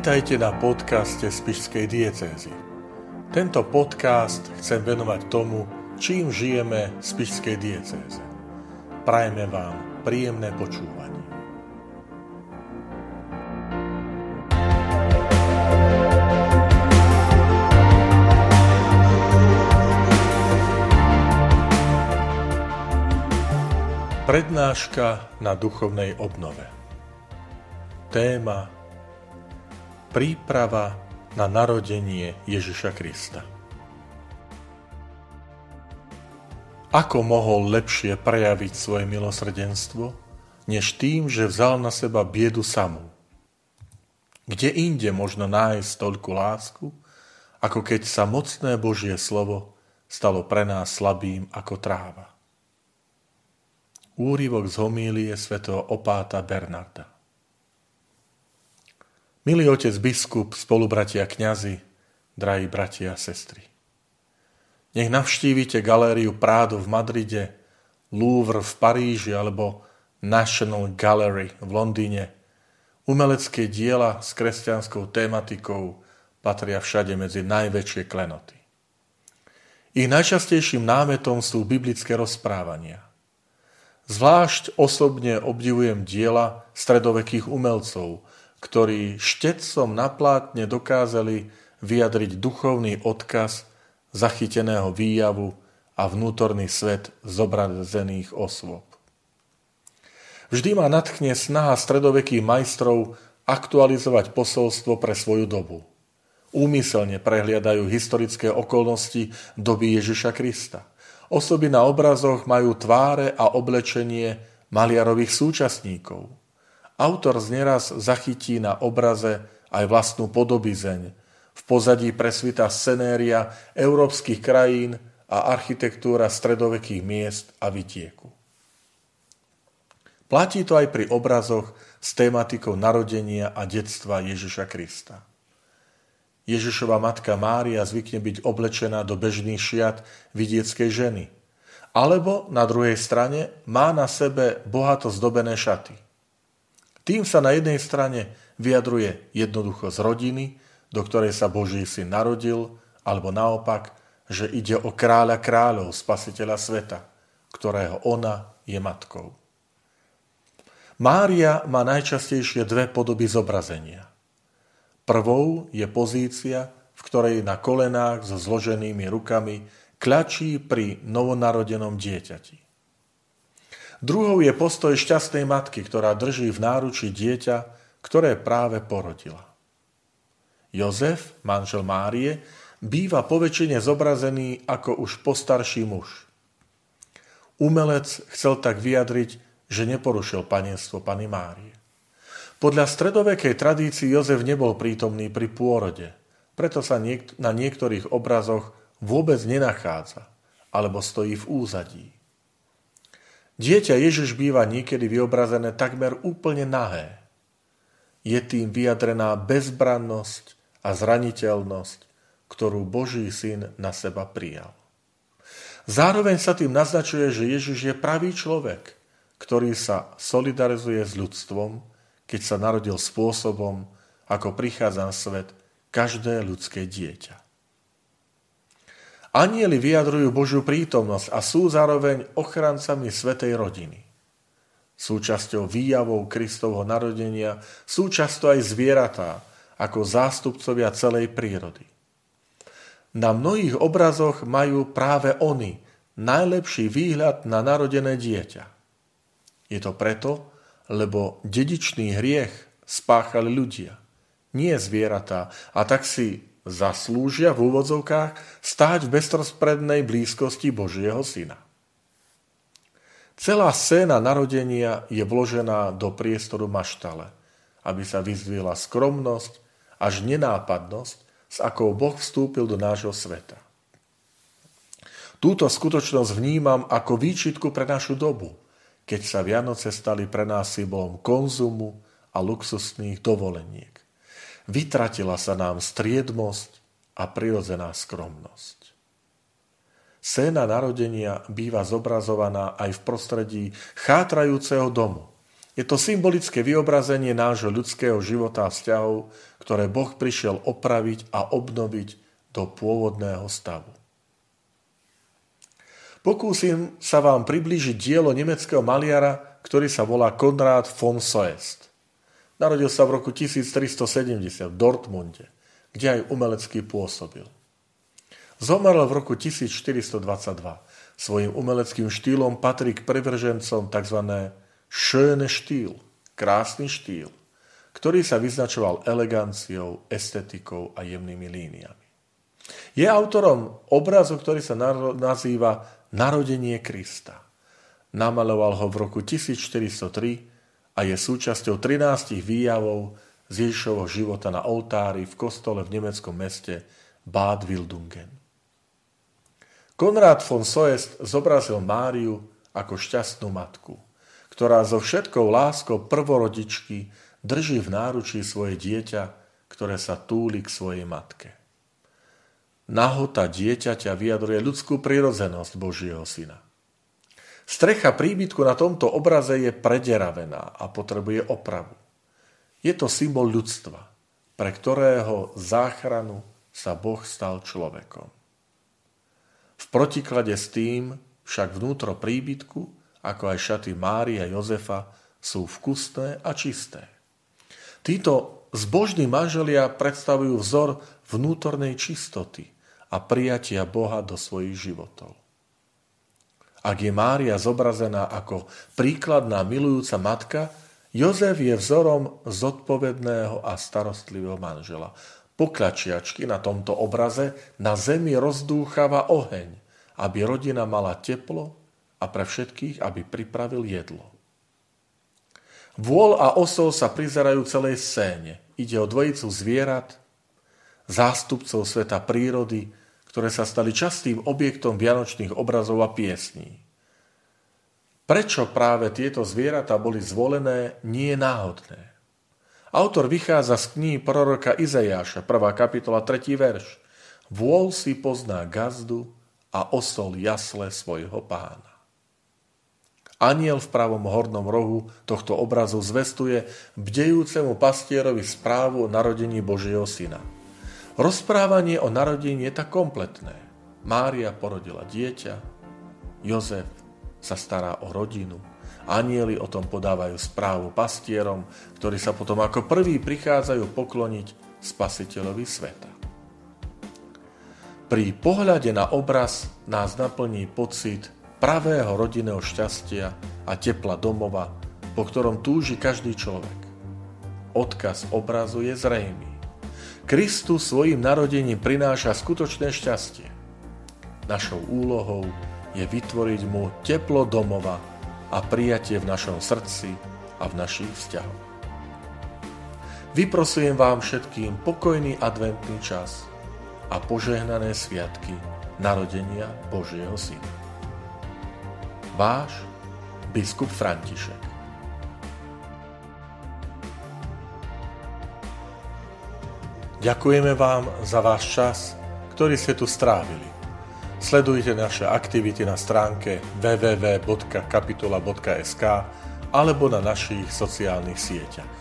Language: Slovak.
Vítajte na podcaste Spišskej diecézy. Tento podcast chcem venovať tomu, čím žijeme v Spišskej diecéze. Prajeme vám príjemné počúvanie. Prednáška na duchovnej obnove. Téma Príprava na narodenie Ježiša Krista. Ako mohol lepšie prejaviť svoje milosrdenstvo, než tým, že vzal na seba biedu samú? Kde inde možno nájsť toľku lásku, ako keď sa mocné Božie slovo stalo pre nás slabým ako tráva? Úrivok z homílie svätého opáta Bernarda. Milý otec biskup, spolubratia kňazi, drahí bratia a sestry. Nech navštívite galériu Prádo v Madride, Louvre v Paríži alebo National Gallery v Londýne. Umelecké diela s kresťanskou tématikou patria všade medzi najväčšie klenoty. Ich najčastejším námetom sú biblické rozprávania. Zvlášť osobne obdivujem diela stredovekých umelcov, ktorí štetcom na plátne dokázali vyjadriť duchovný odkaz zachyteného výjavu a vnútorný svet zobrazených osôb. Vždy ma natchne snaha stredovekých majstrov aktualizovať posolstvo pre svoju dobu. Úmyselne prehliadajú historické okolnosti doby Ježiša Krista. Osoby na obrazoch majú tváre a oblečenie maliarových súčasníkov – Autor zneraz zachytí na obraze aj vlastnú podobizeň. V pozadí presvita scenéria európskych krajín a architektúra stredovekých miest a vytieku. Platí to aj pri obrazoch s tématikou narodenia a detstva Ježiša Krista. Ježišova matka Mária zvykne byť oblečená do bežných šiat vidieckej ženy. Alebo na druhej strane má na sebe bohato zdobené šaty. Tým sa na jednej strane vyjadruje jednoducho z rodiny, do ktorej sa Boží syn narodil, alebo naopak, že ide o kráľa kráľov, spasiteľa sveta, ktorého ona je matkou. Mária má najčastejšie dve podoby zobrazenia. Prvou je pozícia, v ktorej na kolenách so zloženými rukami klačí pri novonarodenom dieťati. Druhou je postoj šťastnej matky, ktorá drží v náruči dieťa, ktoré práve porodila. Jozef, manžel Márie, býva poväčšine zobrazený ako už postarší muž. Umelec chcel tak vyjadriť, že neporušil panenstvo Pany Márie. Podľa stredovekej tradícii Jozef nebol prítomný pri pôrode, preto sa na niektorých obrazoch vôbec nenachádza alebo stojí v úzadí. Dieťa Ježiš býva niekedy vyobrazené takmer úplne nahé. Je tým vyjadrená bezbrannosť a zraniteľnosť, ktorú Boží syn na seba prijal. Zároveň sa tým naznačuje, že Ježiš je pravý človek, ktorý sa solidarizuje s ľudstvom, keď sa narodil spôsobom, ako prichádza na svet každé ľudské dieťa. Anieli vyjadrujú Božiu prítomnosť a sú zároveň ochrancami Svetej rodiny. Súčasťou výjavov Kristovho narodenia sú často aj zvieratá, ako zástupcovia celej prírody. Na mnohých obrazoch majú práve oni najlepší výhľad na narodené dieťa. Je to preto, lebo dedičný hriech spáchali ľudia, nie zvieratá, a tak si zaslúžia v úvodzovkách stáť v bezprostrednej blízkosti Božieho Syna. Celá scéna narodenia je vložená do priestoru maštale, aby sa vyzdvihla skromnosť až nenápadnosť, s akou Boh vstúpil do nášho sveta. Túto skutočnosť vnímam ako výčitku pre našu dobu, keď sa Vianoce stali pre nás symbolom konzumu a luxusných dovoleniek. Vytratila sa nám striedmosť a prirodzená skromnosť. Scéna narodenia býva zobrazovaná aj v prostredí chátrajúceho domu. Je to symbolické vyobrazenie nášho ľudského života a vzťahov, ktoré Boh prišiel opraviť a obnoviť do pôvodného stavu. Pokúsim sa vám priblížiť dielo nemeckého maliara, ktorý sa volá Konrad von Soest. Narodil sa v roku 1370 v Dortmunde, kde aj umelecký pôsobil. Zomrel v roku 1422. Svojim umeleckým štýlom patrí k privržencom tzv. schöne štýl, krásny štýl, ktorý sa vyznačoval eleganciou, estetikou a jemnými líniami. Je autorom obrazu, ktorý sa nazýva Narodenie Krista. Namaloval ho v roku 1403 a je súčasťou 13 výjavov z Ježišovho života na oltári v kostole v nemeckom meste Bad Wildungen. Konrad von Soest zobrazil Máriu ako šťastnú matku, ktorá so všetkou láskou prvorodičky drží v náručí svoje dieťa, ktoré sa túli k svojej matke. Nahota dieťaťa vyjadruje ľudskú prirodzenosť Božieho syna. Strecha príbytku na tomto obraze je prederavená a potrebuje opravu. Je to symbol ľudstva, pre ktorého záchranu sa Boh stal človekom. V protiklade s tým však vnútro príbytku, ako aj šaty Mária a Jozefa, sú vkusné a čisté. Títo zbožní manželia predstavujú vzor vnútornej čistoty a prijatia Boha do svojich životov. Ak je Mária zobrazená ako príkladná milujúca matka, Jozef je vzorom zodpovedného a starostlivého manžela, poklačiačky na tomto obraze na zemi rozdúchava oheň, aby rodina mala teplo a pre všetkých, aby pripravil jedlo. Vôľ a osol sa prizerajú celej scéne. Ide o dvojicu zvierat, zástupcov sveta prírody, ktoré sa stali častým objektom vianočných obrazov a piesní. Prečo práve tieto zvieratá boli zvolené, nie je náhodné. Autor vychádza z knihy proroka Izajáša, 1. kapitola, 3. verš. Vôľ si pozná gazdu a osol jasle svojho pána. Aniel v pravom hornom rohu tohto obrazu zvestuje bdejúcemu pastierovi správu o narodení Božieho syna. Rozprávanie o narodení je tak kompletné. Mária porodila dieťa, Jozef sa stará o rodinu, Anieli o tom podávajú správu pastierom, ktorí sa potom ako prví prichádzajú pokloniť spasiteľovi sveta. Pri pohľade na obraz nás naplní pocit pravého rodinného šťastia a tepla domova, po ktorom túži každý človek. Odkaz obrazu je zrejmý. Kristus svojim narodením prináša skutočné šťastie. Našou úlohou je vytvoriť mu teplo domova, a prijatie v našom srdci a v našich vzťahoch. Vyprosujem vám všetkým pokojný adventný čas a požehnané sviatky narodenia Božieho Syna. Váš biskup František Ďakujeme vám za váš čas, ktorý ste tu strávili. Sledujte naše aktivity na stránke www.kapitula.sk alebo na našich sociálnych sieťach.